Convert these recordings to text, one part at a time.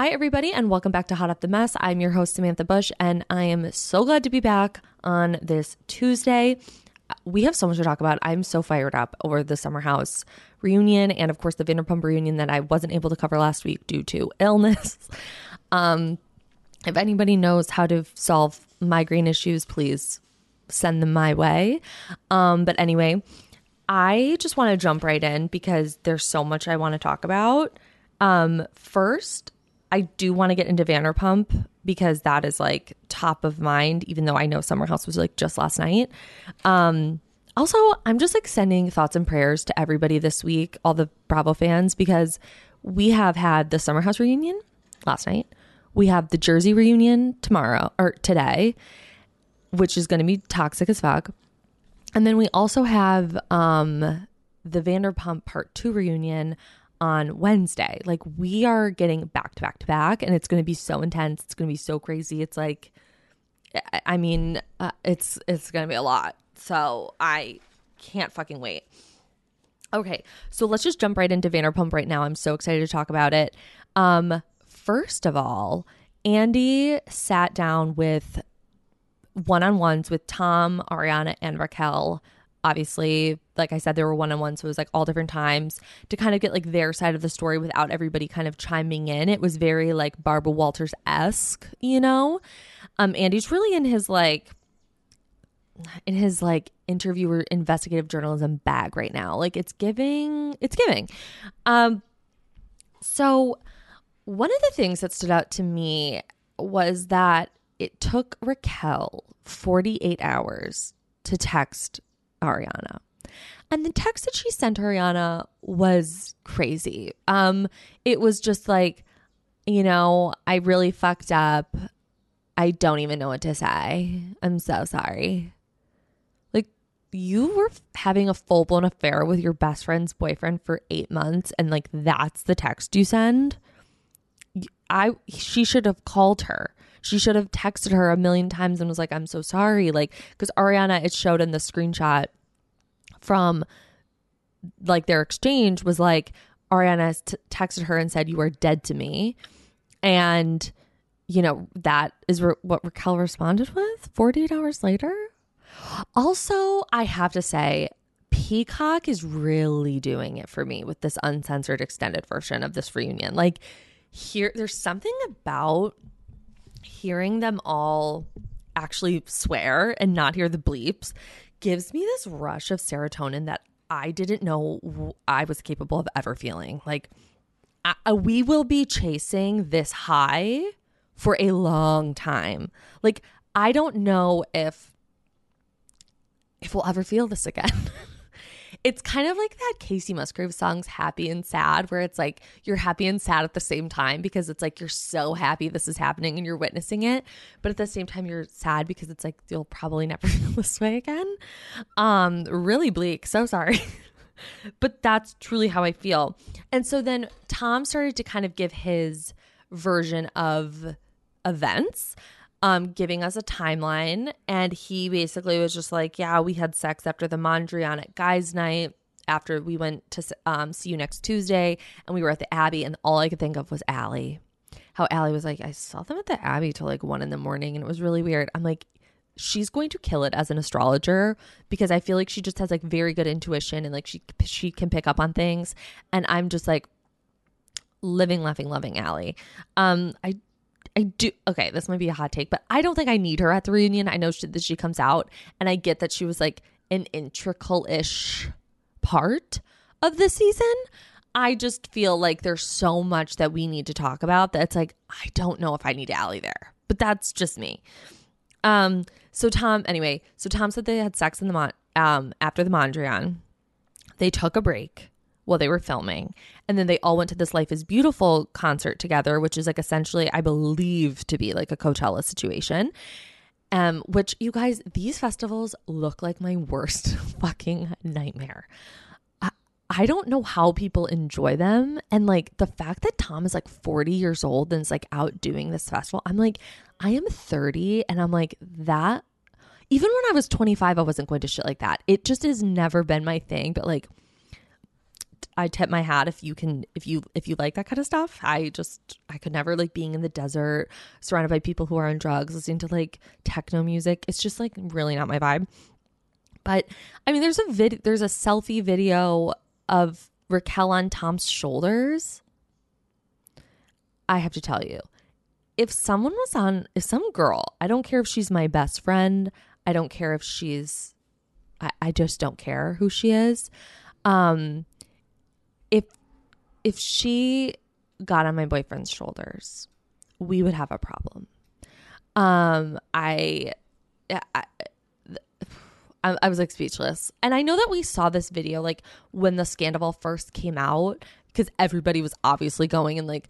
Hi, everybody, and welcome back to Hot Off the Mess. I'm your host, Samantha Bush, and I am so glad to be back on this Tuesday. We have so much to talk about. I'm so fired up over the Summer House reunion and, of course, the Vanderpump reunion that I wasn't able to cover last week due to illness. Um, if anybody knows how to solve migraine issues, please send them my way. Um, but anyway, I just want to jump right in because there's so much I want to talk about. Um, first, I do want to get into Vanderpump because that is like top of mind, even though I know Summer House was like just last night. Um, also, I'm just like sending thoughts and prayers to everybody this week, all the Bravo fans, because we have had the Summer House reunion last night. We have the Jersey reunion tomorrow or today, which is going to be toxic as fuck. And then we also have um, the Vanderpump Part 2 reunion on Wednesday. Like we are getting back to back to back and it's going to be so intense. It's going to be so crazy. It's like I mean, uh, it's it's going to be a lot. So I can't fucking wait. Okay, so let's just jump right into Vanderpump right now. I'm so excited to talk about it. Um first of all, Andy sat down with one-on-ones with Tom, Ariana and Raquel obviously like i said there were one-on-ones so it was like all different times. To kind of get like their side of the story without everybody kind of chiming in it was very like barbara walters-esque you know? Um andy's really in his like in his like interviewer investigative journalism bag right now. Like it's giving it's giving. Um so one of the things that stood out to me was that it took raquel 48 hours to text Ariana. And the text that she sent Ariana was crazy. Um, it was just like, you know, I really fucked up. I don't even know what to say. I'm so sorry. Like, you were having a full blown affair with your best friend's boyfriend for eight months, and like, that's the text you send. I, she should have called her. She should have texted her a million times and was like, I'm so sorry. Like, because Ariana, it showed in the screenshot from like their exchange was like, Ariana t- texted her and said, You are dead to me. And, you know, that is re- what Raquel responded with 48 hours later. Also, I have to say, Peacock is really doing it for me with this uncensored extended version of this reunion. Like, here, there's something about hearing them all actually swear and not hear the bleeps gives me this rush of serotonin that I didn't know I was capable of ever feeling. Like, I, we will be chasing this high for a long time. Like, I don't know if if we'll ever feel this again. it's kind of like that Kacey Musgraves song Happy and Sad, where it's like you're happy and sad at the same time because it's like you're so happy this is happening and you're witnessing it. But at the same time, you're sad because it's like you'll probably never feel this way again. Um, really bleak. So sorry. but that's truly how I feel. And so then Tom started to kind of give his version of events um, giving us a timeline. And he basically was just like, Yeah, we had sex after the Mondrian at guys' night, after we went to um, see you next Tuesday, and we were at the Abbey. And all I could think of was Allie. How Allie was like, I saw them at the Abbey till like one in the morning, and it was really weird. I'm like, she's going to kill it as an astrologer because I feel like she just has like very good intuition and like she she can pick up on things and I'm just like living laughing loving Allie. Um I I do. Okay, this might be a hot take, but I don't think I need her at the reunion. I know she, that she comes out, and I get that she was like an integral ish part of the season. I just feel like there's so much that we need to talk about that's like, I don't know if I need Allie there, but that's just me. Um, so Tom, anyway, so Tom said they had sex in the Mon- um after the Mondrian. They took a break while they were filming, and then they all went to this Life is Beautiful concert together, which is like essentially, I believe, to be like a Coachella situation. Um, which you guys, these festivals look like my worst fucking nightmare. I, I don't know how people enjoy them. And like the fact that Tom is like 40 years old and is like out doing this festival, I'm like, I am 30 and I'm like, that even when I was 25, I wasn't going to shit like that. It just has never been my thing. But like, I tip my hat if you can if you if you like that kind of stuff. I just I could never like being in the desert surrounded by people who are on drugs listening to like techno music. It's just like really not my vibe. But I mean there's a vid there's a selfie video of Raquel on Tom's shoulders. I have to tell you. If someone was on if some girl, I don't care if she's my best friend, I don't care if she's I, I just don't care who she is. Um if she got on my boyfriend's shoulders, we would have a problem. Um, I, I, I, was like speechless, and I know that we saw this video like when the scandal first came out because everybody was obviously going and like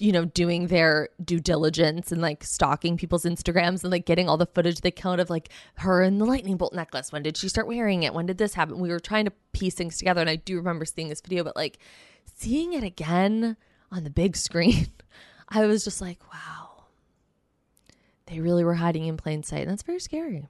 you know, doing their due diligence and like stalking people's Instagrams and like getting all the footage they count of like her and the lightning bolt necklace. When did she start wearing it? When did this happen? We were trying to piece things together. And I do remember seeing this video, but like seeing it again on the big screen, I was just like, wow, they really were hiding in plain sight. And that's very scary.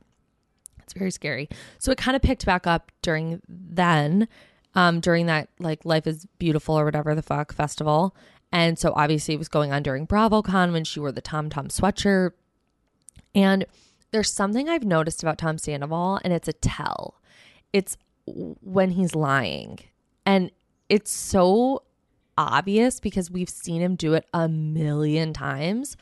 It's very scary. So it kind of picked back up during then, um, during that like Life is Beautiful or whatever the fuck festival. And so obviously it was going on during BravoCon when she wore the Tom Tom sweatshirt. And there's something I've noticed about Tom Sandoval, and it's a tell. It's when he's lying. And it's so obvious because we've seen him do it a million times.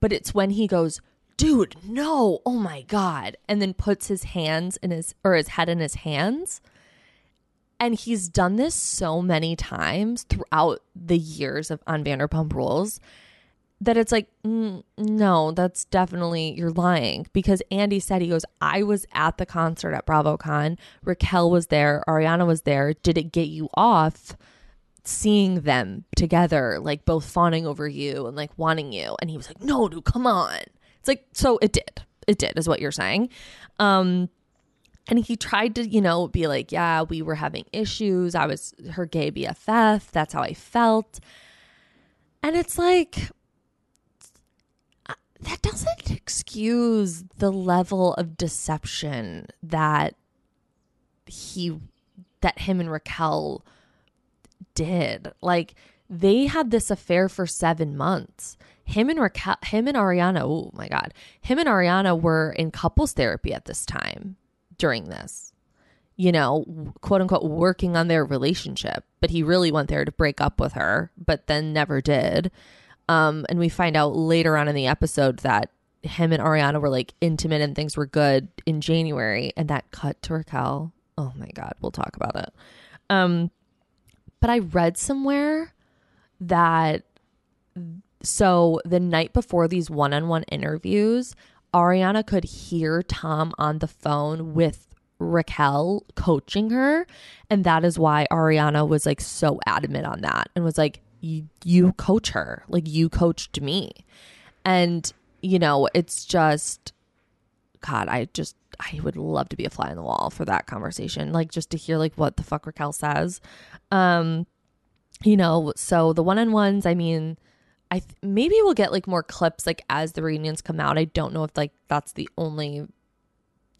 But it's when he goes, dude, no, oh my God. And then puts his hands in his, or his head in his hands and he's done this so many times throughout the years of on Vanderpump Rules that it's like, mm, no, that's definitely, you're lying. Because Andy said, he goes, I was at the concert at BravoCon. Raquel was there. Ariana was there. Did it get you off seeing them together, like both fawning over you and like wanting you? And he was like, no, dude, come on. It's like, so it did. It did, is what you're saying. Um, and he tried to, you know, be like, yeah, we were having issues. I was her gay BFF. That's how I felt. And it's like, that doesn't excuse the level of deception that he, that him and Raquel did. Like, they had this affair for seven months. Him and Raquel, him and Ariana, oh my God, him and Ariana were in couples therapy at this time during this, you know, quote unquote, working on their relationship. But he really went there to break up with her, but then never did. Um, and we find out later on in the episode that him and Ariana were like intimate and things were good in January, and that cut to Raquel. Oh my God, we'll talk about it. Um, but I read somewhere that so the night before these one on one interviews, Ariana could hear Tom on the phone with Raquel coaching her. And that is why Ariana was like so adamant on that and was like, you coach her, like you coached me. And, you know, it's just, God, I just, I would love to be a fly on the wall for that conversation. Like just to hear like what the fuck Raquel says. Um, you know, so the one on ones, I mean, I th- maybe we'll get like more clips like as the reunions come out. I don't know if like that's the only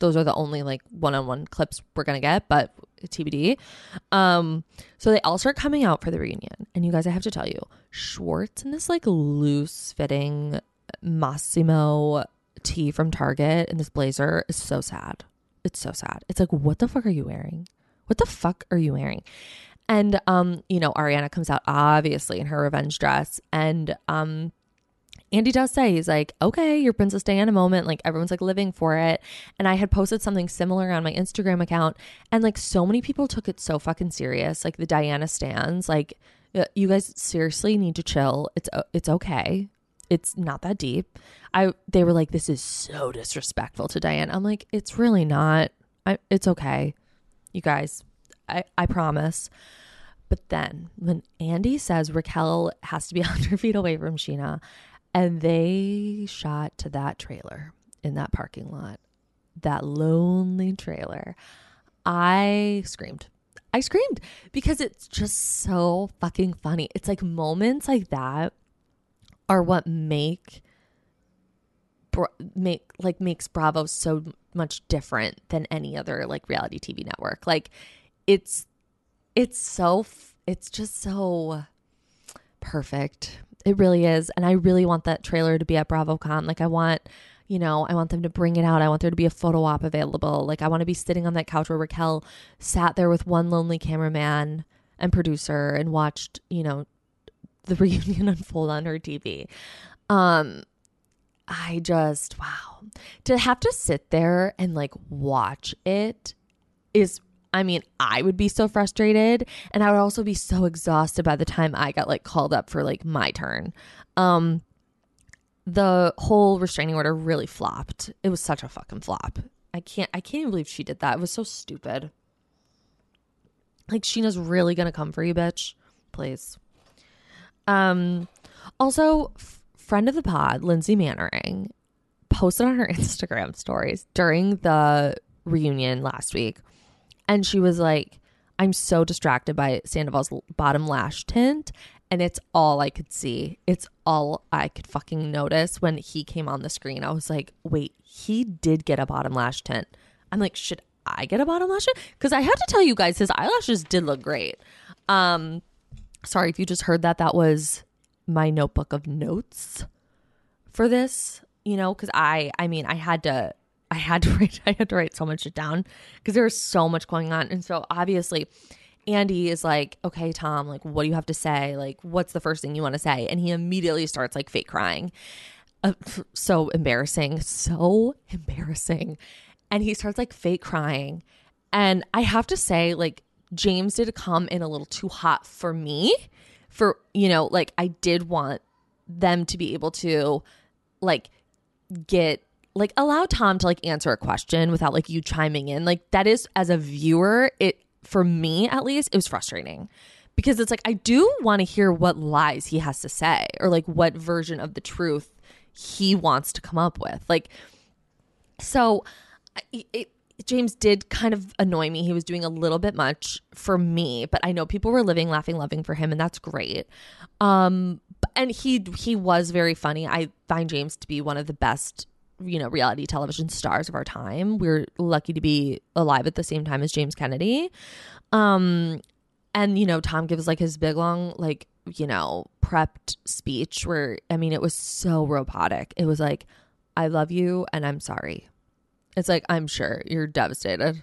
those are the only like one-on-one clips we're to get, but TBD. Um so they all start coming out for the reunion. And you guys I have to tell you, Schwartz in this like loose fitting Mossimo tee from Target and this blazer is so sad. It's so sad. It's like what the fuck are you wearing? What the fuck are you wearing? And um, you know, Ariana comes out obviously in her revenge dress and um Andy does say he's like, okay, your Princess Diana moment, like everyone's like living for it. And I had posted something similar on my Instagram account, and like so many people took it so fucking serious. Like the Diana stands, like you guys seriously need to chill. It's it's okay. It's not that deep. I they were like, this is so disrespectful to Diana. I'm like, it's really not. I, it's okay, you guys. I I promise. But then when Andy says Raquel has to be 100 feet away from Scheana, and they shot to that trailer in that parking lot, that lonely trailer, I screamed. I screamed because it's just so fucking funny. It's like moments like that are what make make like makes Bravo so much different than any other like reality TV network. Like it's it's so it's just so perfect. It really is. And I really want that trailer to be at BravoCon. Like I want, you know, I want them to bring it out. I want there to be a photo op available. Like I want to be sitting on that couch where Raquel sat there with one lonely cameraman and producer and watched, you know, the reunion unfold on her TV. Um I just wow. To have to sit there and like watch it is I mean, I would be so frustrated and I would also be so exhausted by the time I got like called up for like my turn. Um the whole restraining order really flopped. It was such a fucking flop. I can't I can't even believe she did that. It was so stupid. Like Scheana's really going to come for you, bitch. Please. Um also f- friend of the pod, Lindsay Mannering, posted on her Instagram stories during the reunion last week and she was like, I'm so distracted by Sandoval's bottom lash tint. And it's all I could see. It's all I could fucking notice when he came on the screen. I was like, wait, he did get a bottom lash tint. I'm like, should I get a bottom lash tint? Because I had to tell you guys, his eyelashes did look great. Um, sorry if you just heard that. That was my notebook of notes for this, you know, because I, I mean, I had to I had to write I had to write so much shit down because there was so much going on. And so obviously Andy is like, "Okay, Tom, like what do you have to say? Like what's the first thing you want to say?" And he immediately starts like fake crying. Uh, so embarrassing, so embarrassing. And he starts like fake crying. And I have to say like James did come in a little too hot for me. For, you know, like I did want them to be able to like get like allow Tom to like answer a question without like you chiming in. Like that is as a viewer, it for me at least, it was frustrating. Because it's like I do want to hear what lies he has to say or like what version of the truth he wants to come up with. Like so it, James did kind of annoy me. He was doing a little bit much for me, but I know people were living, laughing, loving for him, and that's great. Um, and he he was very funny. I find James to be one of the best you know, reality television stars of our time. We're lucky to be alive at the same time as James Kennedy. Um, and you know, Tom gives like his big long, like, you know, prepped speech where I mean, it was so robotic. It was like, I love you and I'm sorry. It's like, I'm sure you're devastated.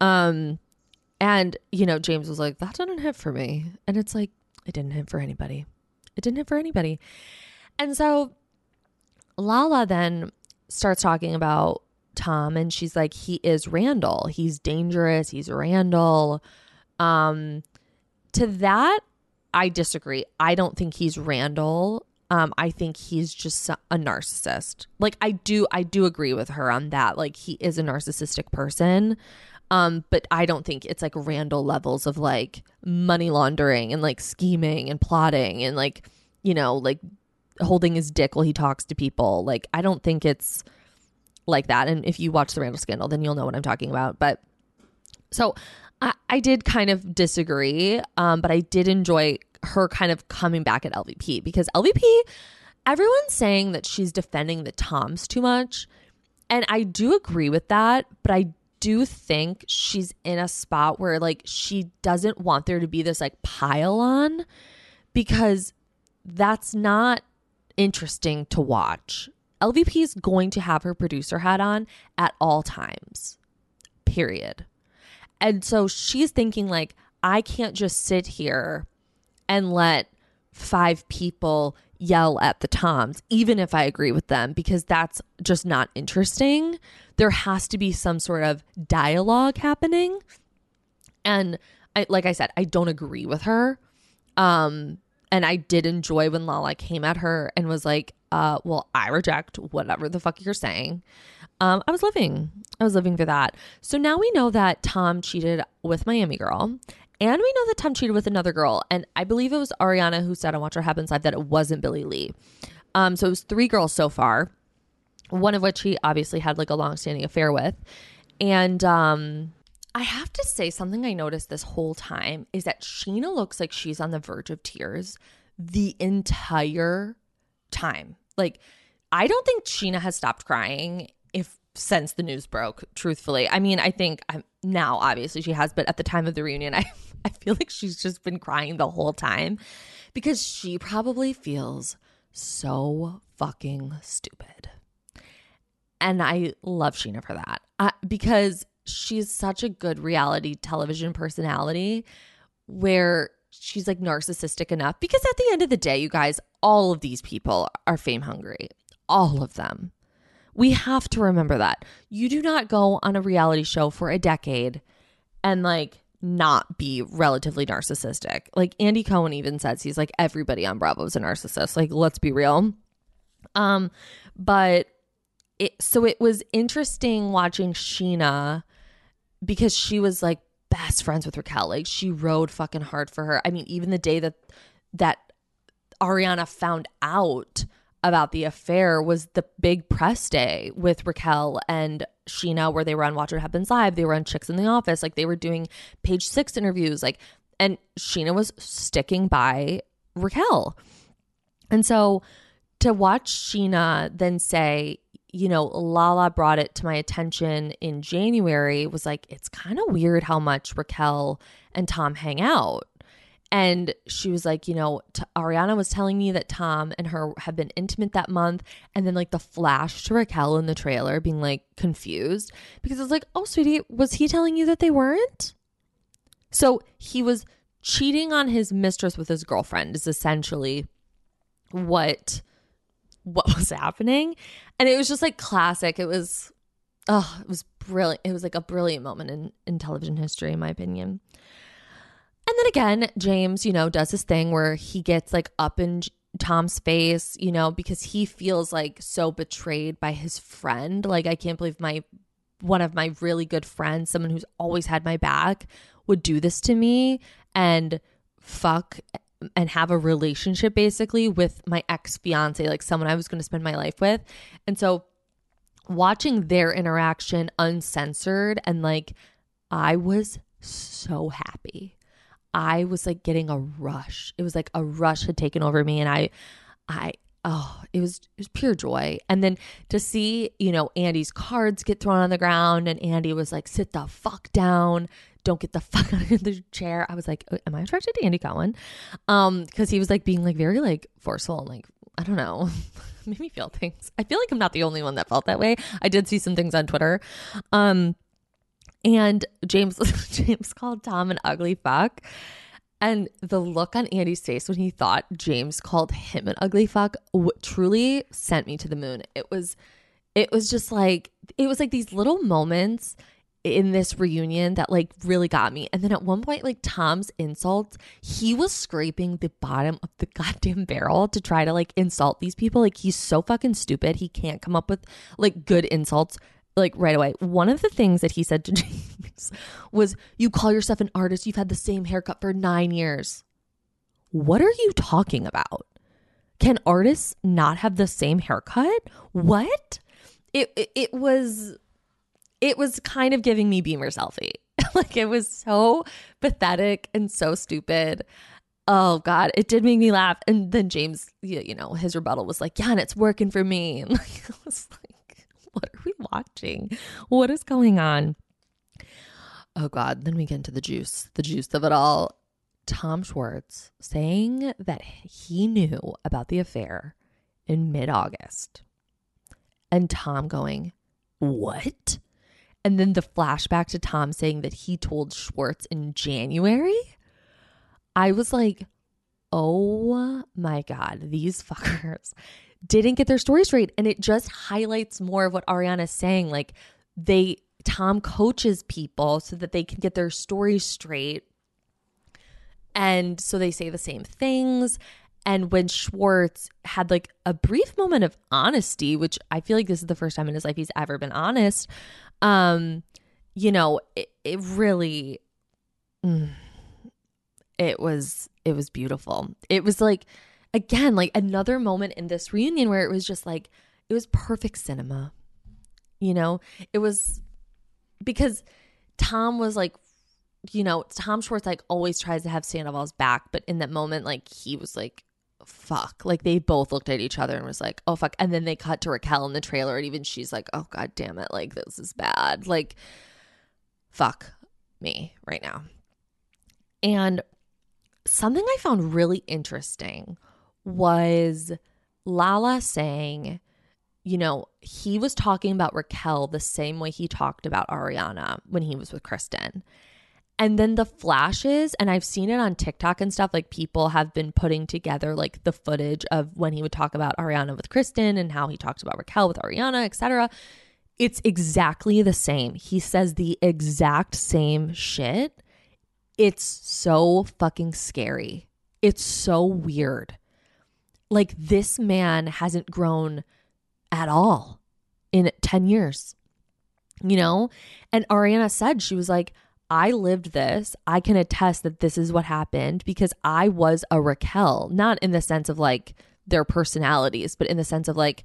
Um, and you know, James was like, "That didn't hit for me," and it's like it didn't hit for anybody. It didn't hit for anybody. And so Lala then starts talking about Tom, and she's like, "He is Randall. He's dangerous. He's Randall." Um, to that, I disagree. I don't think he's Randall. Um, I think he's just a narcissist. Like I do, I do agree with her on that. Like he is a narcissistic person. Um, but I don't think it's like Randall levels of like money laundering and like scheming and plotting and like, you know, like holding his dick while he talks to people. Like, I don't think it's like that. And if you watch the Randall scandal, then you'll know what I'm talking about. But so I, I did kind of disagree, um, but I did enjoy her kind of coming back at LVP because LVP everyone's saying that she's defending the Toms too much. And I do agree with that, but I do think she's in a spot where like she doesn't want there to be this like pile on because that's not interesting to watch. LVP is going to have her producer hat on at all times. Period. And so she's thinking like I can't just sit here and let five people yell at the Toms, even if I agree with them, because that's just not interesting. There has to be some sort of dialogue happening. And I, like I said, I don't agree with her. Um, and I did enjoy when Lala came at her and was like, uh, well, I reject whatever the fuck you're saying. Um, I was living. I was living for that. So now we know that Tom cheated with Miami Girl. And we know that Tom cheated with another girl. And I believe it was Ariana who said on Watch What Happens Live that it wasn't Billie Lee. Um, so it was three girls so far, one of which he obviously had like a long standing affair with. And um, I have to say, something I noticed this whole time is that Scheana looks like she's on the verge of tears the entire time. Like, I don't think Scheana has stopped crying if since the news broke, truthfully. I mean, I think I'm, now obviously she has, but at the time of the reunion, I I feel like she's just been crying the whole time because she probably feels so fucking stupid. And I love Scheana for that because she's such a good reality television personality where she's like narcissistic enough. Because at the end of the day, you guys, all of these people are fame hungry, all of them. We have to remember that. You do not go on a reality show for a decade and like not be relatively narcissistic. Like Andy Cohen even says he's like everybody on Bravo is a narcissist. Like let's be real. Um but it so it was interesting watching Scheana because she was like best friends with Raquel. Like she rode fucking hard for her. I mean even the day that that Ariana found out about the affair was the big press day with Raquel and Scheana, where they were on Watch What Happens Live. They were on Chicks in the Office. Like they were doing page six interviews. Like, and Scheana was sticking by Raquel. And so to watch Scheana then say, you know, Lala brought it to my attention in January was like, it's kind of weird how much Raquel and Tom hang out. And she was like, you know, t- Ariana was telling me that Tom and her have been intimate that month. And then, like, the flash to Raquel in the trailer being like confused because it's like, oh, sweetie, was he telling you that they weren't? So he was cheating on his mistress with his girlfriend, is essentially what what was happening and it was just like classic it was oh it was brilliant it was like a brilliant moment in in television history in my opinion and then again, James, you know, does this thing where he gets like up in Tom's face, you know, because he feels like so betrayed by his friend. Like, I can't believe my one of my really good friends, someone who's always had my back, would do this to me and fuck and have a relationship basically with my ex fiance, like someone I was going to spend my life with. And so watching their interaction uncensored and like, I was so happy. I was like getting a rush. It was like a rush had taken over me and I I oh, it was it was pure joy. And then to see, you know, Andy's cards get thrown on the ground and Andy was like, sit the fuck down. Don't get the fuck out of the chair. I was like, oh, am I attracted to Andy Cohen? Um, because he was like being like very like forceful and like, I don't know. made me feel things. I feel like I'm not the only one that felt that way. I did see some things on Twitter. Um, and James James called Tom an ugly fuck. And the look on Andy's face when he thought James called him an ugly fuck w- truly sent me to the moon. It was it was just like it was like these little moments in this reunion that like really got me. And then at one point, like Tom's insults, he was scraping the bottom of the goddamn barrel to try to like insult these people. Like he's so fucking stupid. He can't come up with like good insults like right away. One of the things that he said to James was, You call yourself an artist, you've had the same haircut for nine years. What are you talking about? Can artists not have the same haircut? What? It, it, it was it was kind of giving me Beamer selfie. like it was so pathetic and so stupid. oh god, it did make me laugh. And then James, you, know, his rebuttal was like, yeah, and it's working for me. And like, was like, what are we watching? What is going on? Oh god, then we get into the juice, the juice of it all. Tom Schwartz saying that he knew about the affair in mid August. And Tom going, What? And then the flashback to Tom saying that he told Schwartz in January. I was like, oh my God, these fuckers didn't get their story straight. And it just highlights more of what Ariana's saying. Like, they, Tom coaches people so that they can get their stories straight. And so they say the same things. And when Schwartz had like a brief moment of honesty, which I feel like this is the first time in his life he's ever been honest, um, you know, it, it really, mm, it was, it was beautiful. It was like, again, like another moment in this reunion where it was just like, it was perfect cinema. You know, it was because Tom was like you know, Tom Schwartz like always tries to have Sandoval's back, but in that moment, like he was like, fuck. Like they both looked at each other and was like, oh fuck. And then they cut to Raquel in the trailer and even she's like, oh god damn it, like this is bad. Like fuck me right now. And something I found really interesting was Lala saying, you know, he was talking about Raquel the same way he talked about Ariana when he was with Kristen. And then the flashes, and I've seen it on TikTok and stuff, like people have been putting together like the footage of when he would talk about Ariana with Kristen and how he talks about Raquel with Ariana, etc. It's exactly the same. He says the exact same shit. It's so fucking scary. It's so weird. Like this man hasn't grown at all in 10 years. You know? And Ariana said she was like I lived this. I can attest that this is what happened because I was a Raquel, not in the sense of like their personalities, but in the sense of like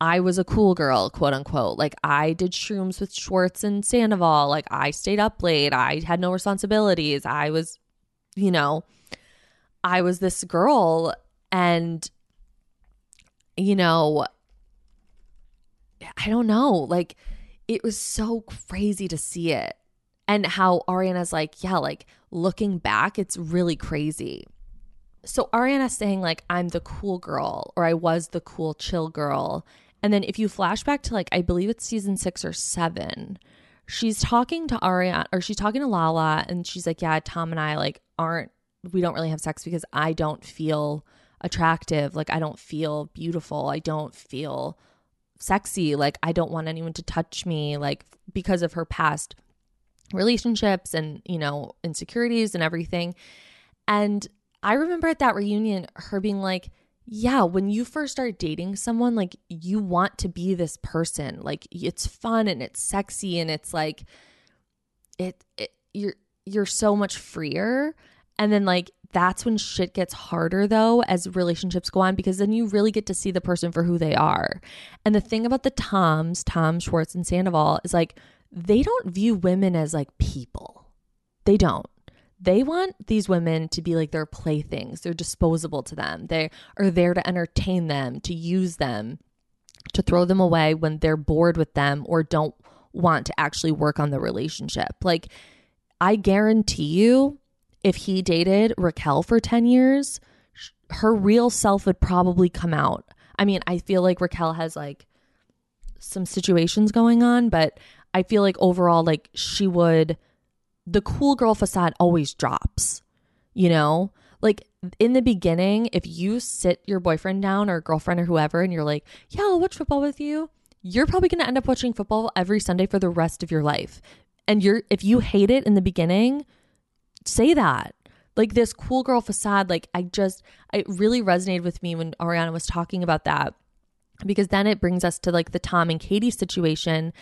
I was a cool girl, quote unquote. Like I did shrooms with Schwartz and Sandoval. Like I stayed up late. I had no responsibilities. I was, you know, I was this girl and you know, I don't know, like it was so crazy to see it and how Ariana's like, yeah, like looking back, it's really crazy. So Ariana's saying, like, I'm the cool girl, or I was the cool, chill girl. And then if you flash back to like, I believe it's season six or seven, she's talking to Ariana, or she's talking to Lala, and she's like, yeah, Tom and I like aren't, we don't really have sex because I don't feel attractive. Like, I don't feel beautiful. I don't feel sexy. Like, I don't want anyone to touch me, like, because of her past relationships and, you know, insecurities and everything. And I remember at that reunion, her being like, yeah, when you first start dating someone, like you want to be this person. Like it's fun and it's sexy and it's like it, it you're you're so much freer. And then like that's when shit gets harder though as relationships go on because then you really get to see the person for who they are. And the thing about the Toms, Tom Schwartz and Sandoval is like they don't view women as like people. They don't. They want these women to be like their playthings. They're disposable to them. They are there to entertain them, to use them, to throw them away when they're bored with them or don't want to actually work on the relationship. Like, I guarantee you, if he dated Raquel for 10 years, her real self would probably come out. I mean, I feel like Raquel has like some situations going on, but I feel like overall, like she would, the cool girl facade always drops, you know? Like in the beginning, if you sit your boyfriend down or girlfriend or whoever and you're like, yeah, I'll watch football with you, you're probably going to end up watching football every Sunday for the rest of your life. And you're, if you hate it in the beginning, say that like this cool girl facade like i just it really resonated with me when ariana was talking about that because then it brings us to like the Tom and Katie situation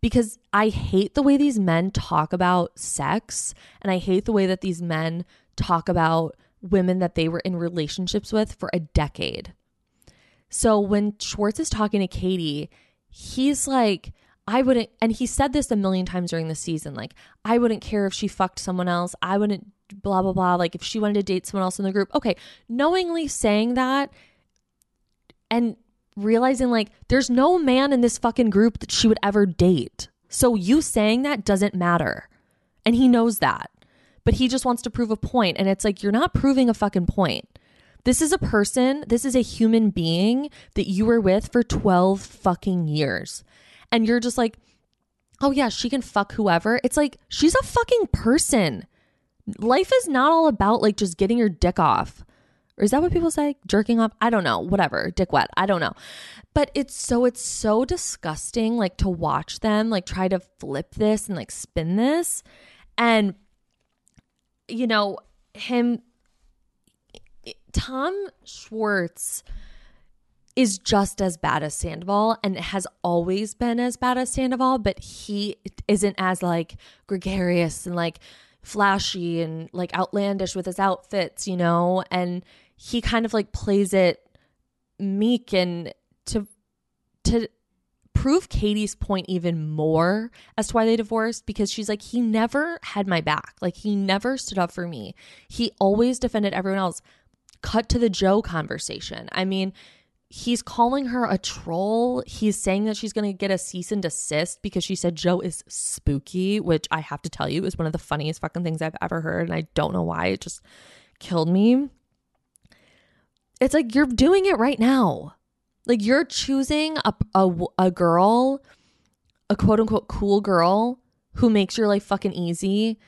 because I hate the way these men talk about sex and I hate the way that these men talk about women that they were in relationships with for a decade. So when Schwartz is talking to Katie, he's like, I wouldn't, and he said this a million times during the season like, I wouldn't care if she fucked someone else. I wouldn't blah blah blah. Like if she wanted to date someone else in the group. Okay knowingly saying that and realizing like there's no man in this fucking group that she would ever date. So you saying that doesn't matter. And he knows that. But he just wants to prove a point. And it's like you're not proving a fucking point. This is a person this is a human being that you were with for 12 fucking years and you're just like oh yeah she can fuck whoever it's like she's a fucking person life is not all about like just getting your dick off. Or is that what people say? Jerking off? I don't know. Whatever. Dick wet. I don't know. But it's so it's so disgusting like to watch them like try to flip this and like spin this. And you know, him Tom Schwartz is just as bad as Sandoval and has always been as bad as Sandoval, but he isn't as like gregarious and like flashy and like outlandish with his outfits, you know, and he kind of like plays it meek and to to prove Katie's point even more as to why they divorced because she's like he never had my back. Like he never stood up for me. He always defended everyone else. Cut to the Joe conversation. I mean, he's calling her a troll. He's saying that she's going to get a cease and desist because she said Joe is spooky, which I have to tell you is one of the funniest fucking things I've ever heard. And I don't know why. It just killed me. It's like you're doing it right now. Like you're choosing a, a, a girl, a quote unquote cool girl who makes your life fucking easy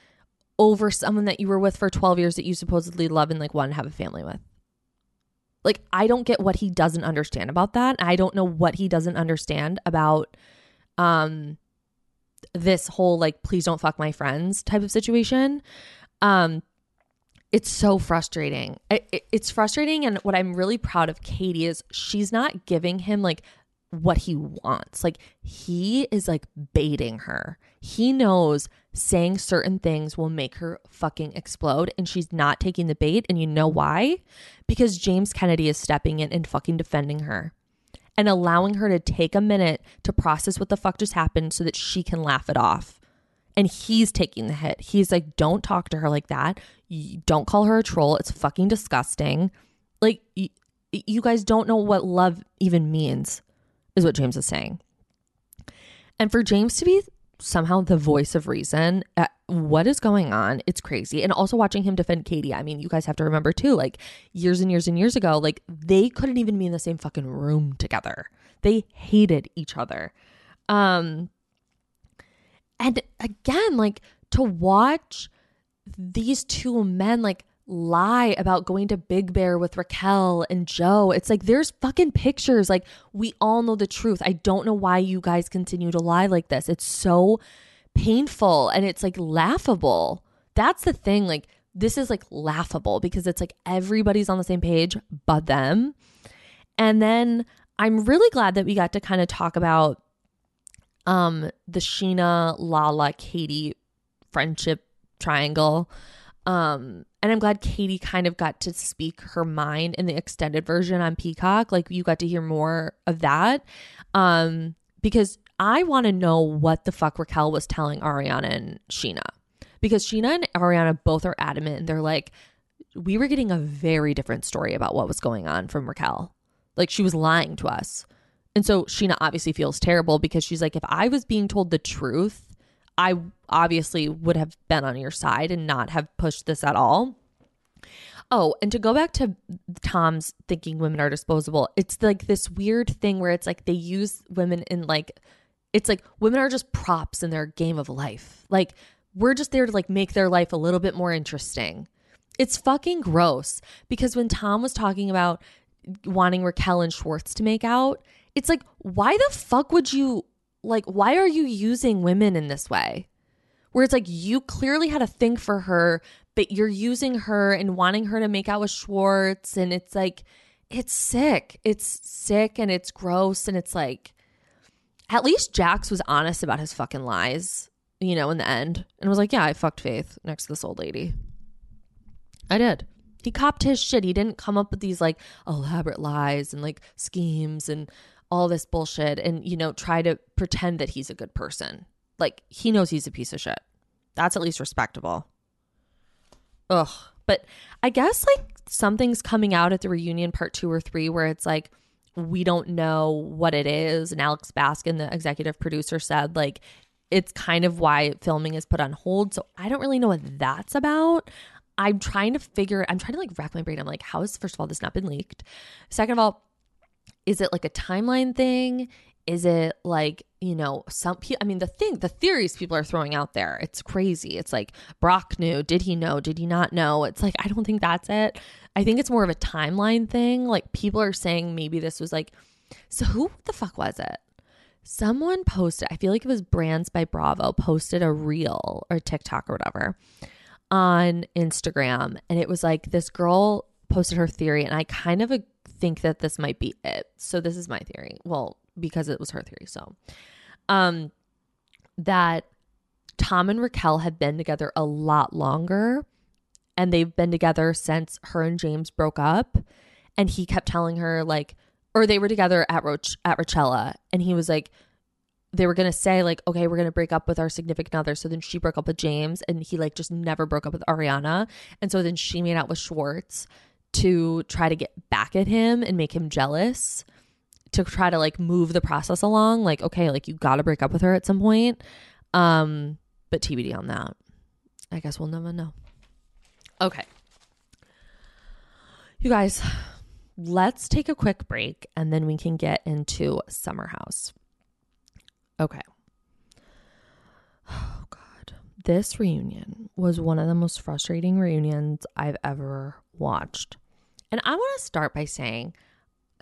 over someone that you were with for 12 years that you supposedly love and like want to have a family with. Like, I don't get what he doesn't understand about that. I don't know what he doesn't understand about um this whole like please don't fuck my friends type of situation. Um it's so frustrating. It, it, it's frustrating and what I'm really proud of Katie is she's not giving him like what he wants. Like he is like baiting her. He knows saying certain things will make her fucking explode and she's not taking the bait and you know why? Because James Kennedy is stepping in and fucking defending her and allowing her to take a minute to process what the fuck just happened so that she can laugh it off. And he's taking the hit. He's like, "Don't don't to her like that. don't call her a troll. It's fucking disgusting." Like you guys don't know what love even means is what James is saying. And for James to be somehow the voice of reason, what is going on? It's crazy. And also watching him defend Katie. I mean, you guys have to remember too, like years and years and years ago, like they couldn't even be in the same fucking room together. They hated each other. Um and again, like to watch these two men like lie about going to Big Bear with Raquel and Joe. It's like there's fucking pictures. Like we all know the truth. I don't know why you guys continue to lie like this. It's so painful and it's like laughable. That's the thing. Like this is like laughable because it's like everybody's on the same page but them. And then I'm really glad that we got to kind of talk about um the Scheana Lala Katie friendship triangle. Um and I'm glad Katie kind of got to speak her mind in the extended version on Peacock. Like you got to hear more of that. Um, because I want to know what the fuck Raquel was telling Ariana and Scheana. Because Scheana and Ariana both are adamant. And they're like, we were getting a very different story about what was going on from Raquel. Like she was lying to us. And so Scheana obviously feels terrible because she's like, if I was being told the truth, I obviously would have been on your side and not have pushed this at all. Oh, and to go back to Tom's thinking women are disposable, it's like this weird thing where it's like they use women in like, it's like women are just props in their game of life. Like, we're just there to like make their life a little bit more interesting. It's fucking gross because when Tom was talking about wanting Raquel and Schwartz to make out, it's like, why the fuck would you like why are you using women in this way? Where it's like you clearly had a thing for her but you're using her and wanting her to make out with schwartz and it's like it's sick. It's sick and it's gross and it's like at least jax was honest about his fucking lies you know in the end. And was like yeah i fucked faith next to this old lady. I did. He copped his shit. He didn't come up with these like elaborate lies and like schemes and all this bullshit and, you know, try to pretend that he's a good person. Like, he knows he's a piece of shit. That's at least respectable. ugh. But I guess like something's coming out at the reunion part two or three where it's like we don't know what it is. And Alex Baskin, the executive producer, said like it's kind of why filming is put on hold. So I don't really know what that's about. I'm trying to figure, I'm trying to like rack my brain. I'm like, how is, first of all, this not been leaked? Second of all, is it like a timeline thing? Is it like, you know, some people, I mean, the thing, the theories people are throwing out there, it's crazy. It's like Brock knew. Did he know? Did he not know? It's like, I don't think that's it. I think it's more of a timeline thing. Like people are saying maybe this was like, so who the fuck was it? Someone posted, I feel like it was Brands by Bravo, posted a reel or TikTok or whatever on Instagram. And it was like this girl posted her theory, and I kind of think that this might be it. So this is my theory. Well, because it was her theory. So, um, that Tom and Raquel have been together a lot longer and they've been together since her and James broke up. And he kept telling her, like, or they were together at Roach at Rochella, and he was like, they were gonna say like, okay, we're gonna break up with our significant other. So then she broke up with James, and he like just never broke up with Ariana, and so then she made out with Schwartz to try to get back at him and make him jealous to try to like move the process along like okay like you got to break up with her at some point. Um but tbd on that. I guess we'll never know. Okay. You guys let's take a quick break and then we can get into summer house. Okay. Oh god. This reunion was one of the most frustrating reunions i've ever watched and i want to start by saying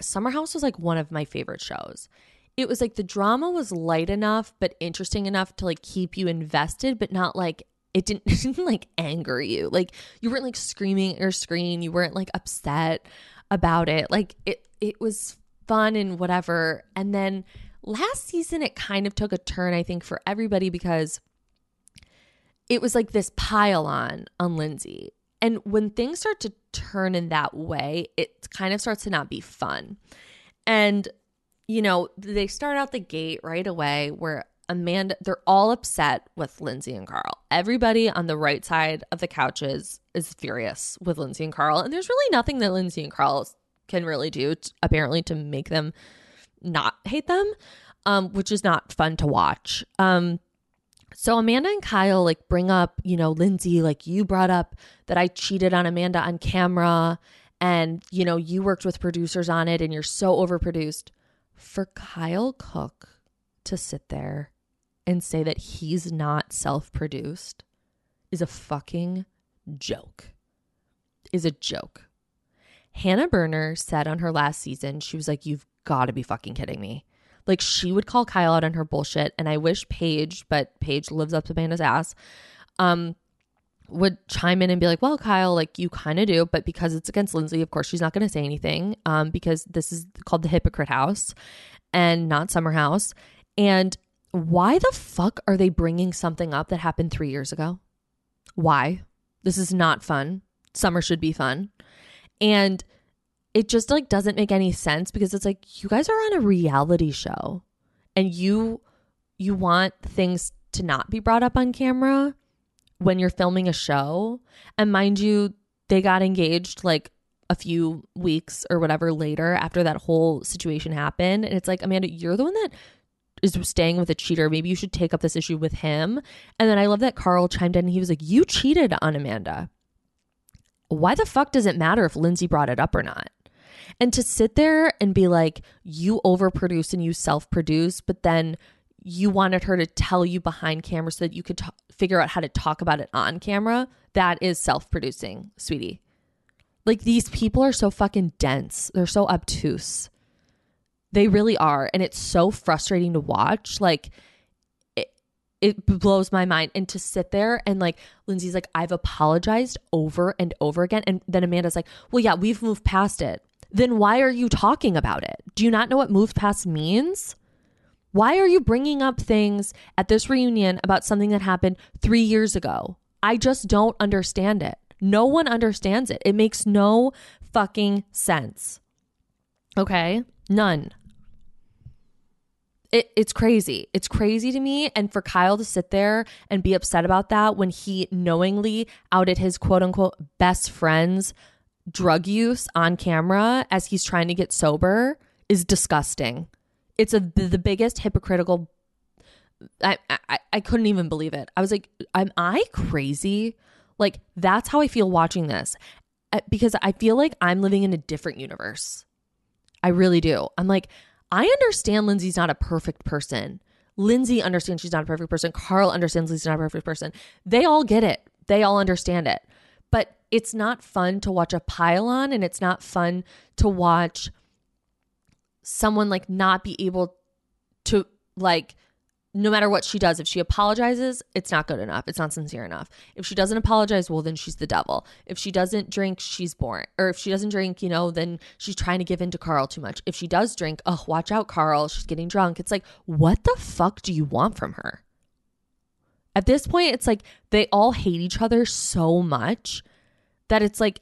Summer House was like one of my favorite shows. It was like the drama was light enough but interesting enough to like keep you invested, but not like it didn't, like anger you. Like you weren't like screaming at your screen. You weren't like upset about it. Like it it was fun and whatever. And then last season it kind of took a turn, I think, for everybody because it was like this pile on on Lindsay. And when things start to turn in that way, it kind of starts to not be fun. And, you know, they start out the gate right away where Amanda, they're all upset with Lindsay and Carl. Everybody on the right side of the couches is furious with Lindsay and Carl. And there's really nothing that Lindsay and Carl can really do, apparently, to make them not hate them, um, which is not fun to watch. Um, so Amanda and Kyle like bring up, you know, Lindsay, like you brought up that I cheated on Amanda on camera and, you know, you worked with producers on it and you're so overproduced. For Kyle Cooke to sit there and say that he's not self produced is a fucking joke. Is a joke. Hannah Berner said on her last season, she was like, You've got to be fucking kidding me. Like she would call Kyle out on her bullshit. And I wish Paige, but Paige lives up to Amanda's ass, um, would chime in and be like, well, Kyle, like you kind of do, but because it's against Lindsay, of course, she's not going to say anything um, because this is called the Hypocrite House and not Summer House. And why the fuck are they bringing something up that happened three years ago? Why? This is not fun. Summer should be fun. And it just like doesn't make any sense because it's like you guys are on a reality show and you you want things to not be brought up on camera when you're filming a show. And mind you they got engaged like a few weeks or whatever later after that whole situation happened. And it's like Amanda you're the one that is staying with a cheater. Maybe you should take up this issue with him. And then I love that Carl chimed in and he was like you cheated on Amanda. Why the fuck does it matter if Lindsay brought it up or not and to sit there and be like, you overproduce and you self produce, but then you wanted her to tell you behind camera so that you could t- figure out how to talk about it on camera, that is self producing, sweetie. Like these people are so fucking dense. They're so obtuse. They really are. And it's so frustrating to watch. Like, it blows my mind. And to sit there and like Lindsay's like, I've apologized over and over again. And then Amanda's like, Well, yeah, we've moved past it then why are you talking about it? Do you not know what moved past means? Why are you bringing up things at this reunion about something that happened three years ago? I just don't understand it. No one understands it. It makes no fucking sense. Okay? None. it, it's crazy. It's crazy to me. And for Kyle to sit there and be upset about that when he knowingly outed his quote unquote best friend's drug use on camera as he's trying to get sober is disgusting. It's a the biggest hypocritical. I, I I couldn't even believe it. I was like, am I crazy? Like that's how I feel watching this, uh, because I feel like I'm living in a different universe. I really do. I'm like, I understand Lindsay's not a perfect person. Lindsay understands she's not a perfect person. Carl understands Lindsay's not a perfect person. They all get it. They all understand it. But it's not fun to watch a pile on and it's not fun to watch someone like not be able to like no matter what she does, if she apologizes, it's not good enough. It's not sincere enough. If she doesn't apologize, well, then she's the devil. If she doesn't drink, she's boring. Or if she doesn't drink, you know, then she's trying to give in to Carl too much. If she does drink, oh, watch out, Carl. She's getting drunk. It's like, what the fuck do you want from her? At this point, it's like they all hate each other so much that it's like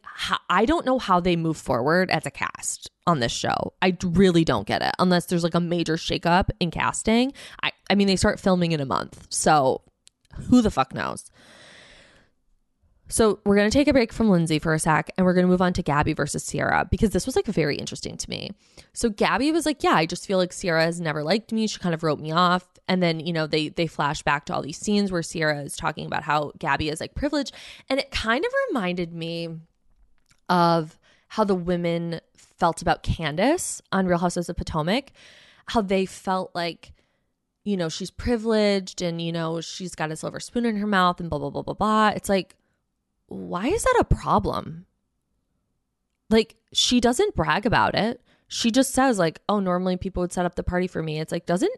I don't know how they move forward as a cast on this show. I really don't get it unless there's like a major shakeup in casting. I I mean they start filming in a month. So who the fuck knows? So we're going to take a break from Lindsay for a sec and we're going to move on to Gabby versus Ciara because this was like very interesting to me. So Gabby was like, "Yeah, I just feel like Ciara has never liked me. She kind of wrote me off." And then, you know, they they flash back to all these scenes where Ciara is talking about how Gabby is like privileged, and it kind of reminded me of how the women felt about Candiace on Real Houses of Potomac, how they felt like you know, she's privileged and, you know, she's got a silver spoon in her mouth and blah, blah, blah, blah, blah. It's like, why is that a problem? Like, she doesn't brag about it. She just says, like, oh, normally people would set up the party for me. It's like, doesn't,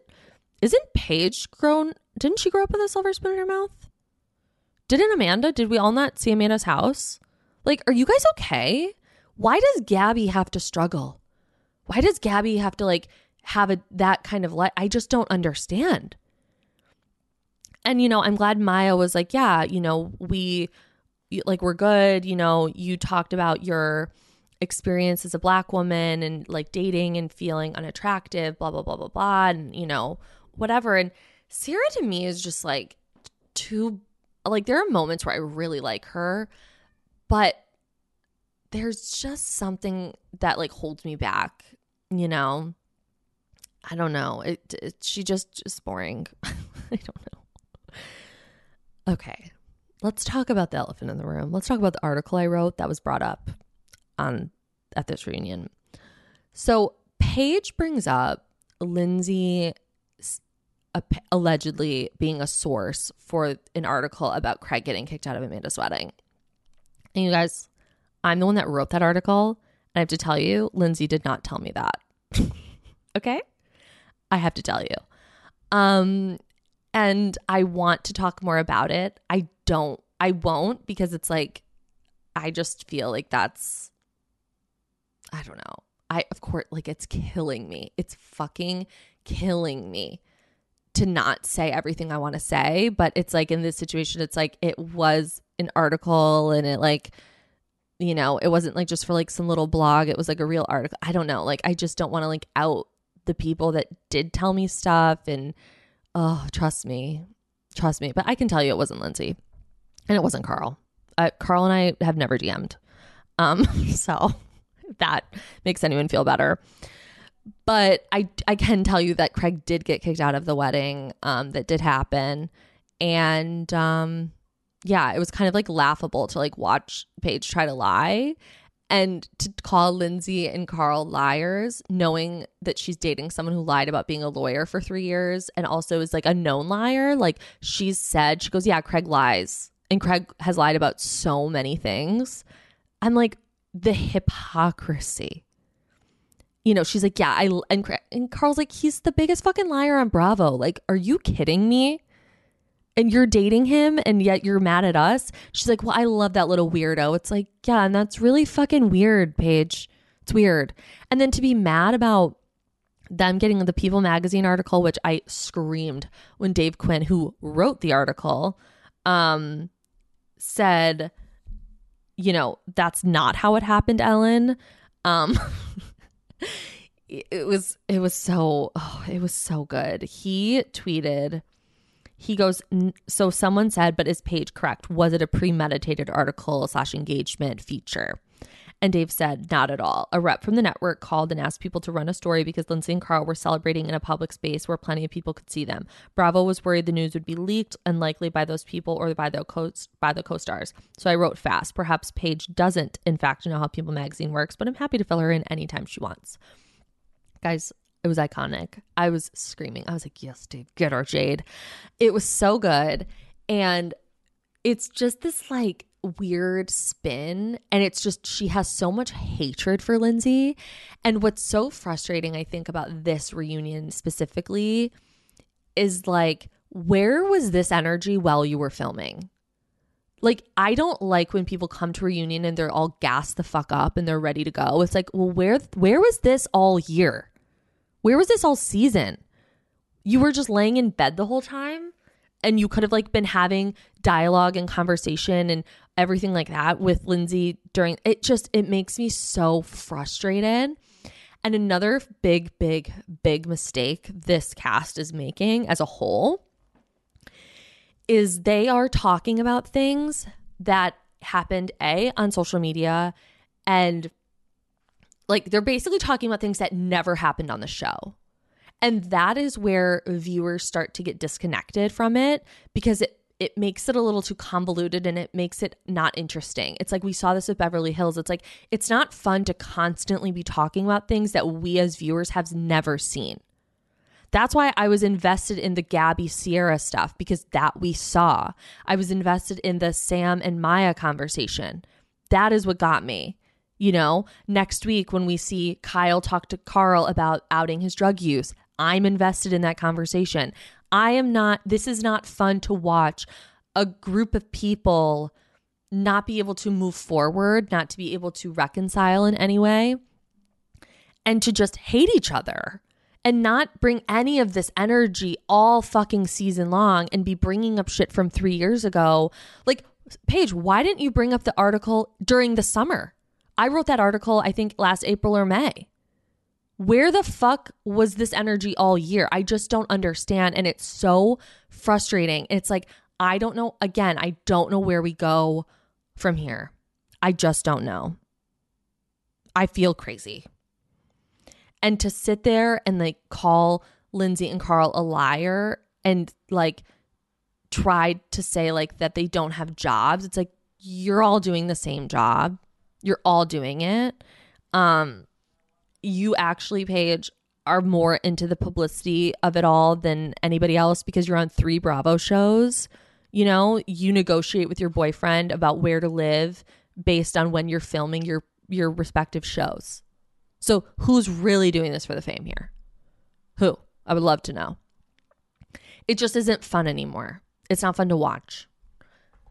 isn't Paige grown? Didn't she grow up with a silver spoon in her mouth? Didn't Amanda? Did we all not see Amanda's house? Like, are you guys okay? Why does Gabby have to struggle? Why does Gabby have to, like, have a, that kind of life? I just don't understand. And, you know, I'm glad Mya was like, yeah, you know, we, like we're good you know you talked about your experience as a black woman and like dating and feeling unattractive blah blah blah blah blah and you know whatever. And Ciara to me is just like too like there are moments where I really like her but there's just something that like holds me back you know? I don't know. It, it she just just boring. I don't know. Okay let's talk about the elephant in the room. Let's talk about the article I wrote that was brought up on at this reunion. So Paige brings up Lindsay allegedly being a source for an article about Craig getting kicked out of Amanda's wedding. And you guys, I'm the one that wrote that article. And I have to tell you, Lindsay did not tell me that. okay? I have to tell you. Um, and I want to talk more about it. I don't, I won't because it's like, I just feel like that's, I don't know. I, of course, like it's killing me. It's fucking killing me to not say everything I want to say. But it's like in this situation, it's like it was an article and it like, you know, it wasn't like just for like some little blog. It was like a real article. I don't know. Like, I just don't want to like out the people that did tell me stuff and, Oh, trust me. Trust me. But I can tell you it wasn't Lindsay and it wasn't Carl. Uh, Carl and I have never DM'd. Um, so that makes anyone feel better. But I, I can tell you that Craig did get kicked out of the wedding. Um, that did happen. And um, yeah, it was kind of like laughable to like watch Paige try to lie and to call Lindsay and Carl liars, knowing that she's dating someone who lied about being a lawyer for three years and also is like a known liar. Like she's said, she goes, Yeah, Craig lies. And Craig has lied about so many things. I'm like, the hypocrisy. You know, she's like, Yeah, I, and, and Carl's like, He's the biggest fucking liar on Bravo. Like, are you kidding me? and you're dating him and yet you're mad at us. She's like, Well, I love that little weirdo. It's like, Yeah, and that's really fucking weird, Paige. It's weird. And then to be mad about them getting the People magazine article, which I screamed when Dave Quinn, who wrote the article, um, said, you know, that's not how it happened, Ellen. Um, it was it was so oh, it was so good. He tweeted he goes so someone said but is Paige correct was it a premeditated article slash engagement feature and Dave said, not at all. A rep from the network called and asked people to run a story because Lindsay and Carl were celebrating in a public space where plenty of people could see them. Bravo was worried the news would be leaked, unlikely by those people or by the co by the co-stars. So I wrote fast. Perhaps Paige doesn't, in fact, know how People Magazine works, but I'm happy to fill her in anytime she wants. Guys, it was iconic. I was screaming. I was like, yes, Dave, get our Jade. It was so good. And it's just this like weird spin and it's just she has so much hatred for Lindsay. And what's so frustrating I think about this reunion specifically is like where was this energy while you were filming? Like I don't like when people come to reunion and they're all gassed the fuck up and they're ready to go. It's like well where where was this all year? Where was this all season? You were just laying in bed the whole time and you could have like been having dialogue and conversation and everything like that with Lindsay during it just it makes me so frustrated. And another big big big mistake this cast is making as a whole is they are talking about things that happened a on social media and like they're basically talking about things that never happened on the show. And that is where viewers start to get disconnected from it because it it makes it a little too convoluted and it makes it not interesting. It's like we saw this with Beverly Hills. It's like it's not fun to constantly be talking about things that we as viewers have never seen. That's why I was invested in the Gabby Ciara stuff because that we saw. I was invested in the Sam and Mya conversation. That is what got me. You know, next week when we see Kyle talk to Carl about outing his drug use, I'm invested in that conversation. I am not, this is not fun to watch a group of people not be able to move forward, not to be able to reconcile in any way, and to just hate each other and not bring any of this energy all fucking season long and be bringing up shit from three years ago. Like, Paige, why didn't you bring up the article during the summer? I wrote that article, I think, last April or May. Where the fuck was this energy all year? I just don't understand. And it's so frustrating. It's like, I don't know. Again, I don't know where we go from here. I just don't know. I feel crazy. And to sit there and like call Lindsay and Carl a liar and like try to say like that they don't have jobs, it's like you're all doing the same job. You're all doing it. Um you actually, Paige, are more into the publicity of it all than anybody else because you're on three Bravo shows. You know, you negotiate with your boyfriend about where to live based on when you're filming your your respective shows. So, who's really doing this for the fame here? Who? I would love to know. It just isn't fun anymore. It's not fun to watch.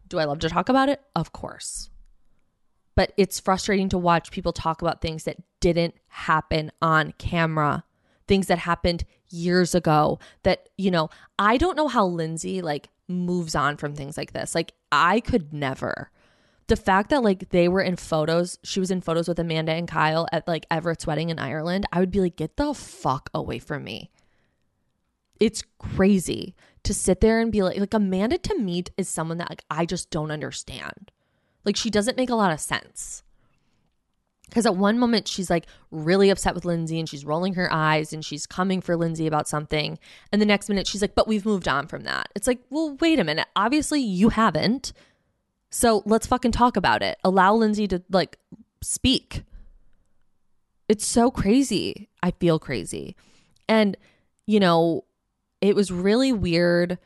Do I love to talk about it? Of course but it's frustrating to watch people talk about things that didn't happen on camera things that happened years ago that you know i don't know how lindsay like moves on from things like this. Like i could never. The fact that like they were in photos she was in photos with amanda and kyle at like everett's wedding in ireland i would be like get the fuck away from me. It's crazy to sit there and be like like amanda to meet is someone that like i just don't understand like she doesn't make a lot of sense. Because at one moment she's like really upset with Lindsay and she's rolling her eyes and she's coming for Lindsay about something. And the next minute she's like, but we've moved on from that. It's like, well, wait a minute. Obviously you haven't. So let's fucking talk about it. Allow Lindsay to like speak. It's so crazy. I feel crazy. And, you know, it was really weird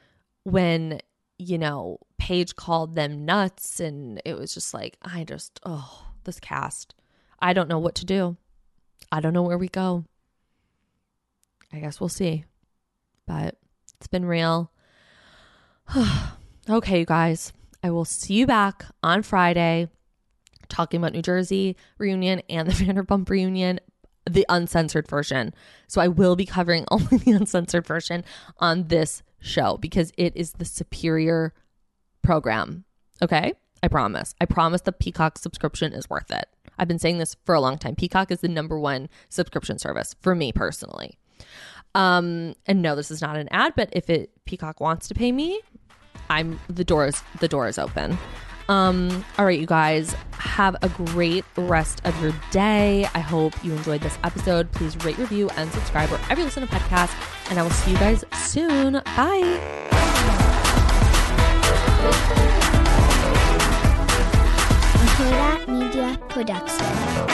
when you know, Paige called them nuts. And it was just like, I just, oh, this cast. I don't know what to do. I don't know where we go. I guess we'll see. But it's been real. okay, you guys. I will see you back on Friday talking about New Jersey reunion and the Vanderpump reunion, the uncensored version. So I will be covering only the uncensored version on this show because it is the superior program. Okay? I promise. I promise the Peacock subscription is worth it. I've been saying this for a long time. Peacock is the number one subscription service for me personally. Um, and no, this is not an ad, but if it Peacock wants to pay me, I'm the door is the door is open. Um, all right, you guys, have a great rest of your day. I hope you enjoyed this episode. Please rate, review, and subscribe wherever you listen to podcasts. And I will see you guys soon. Bye. Media Production.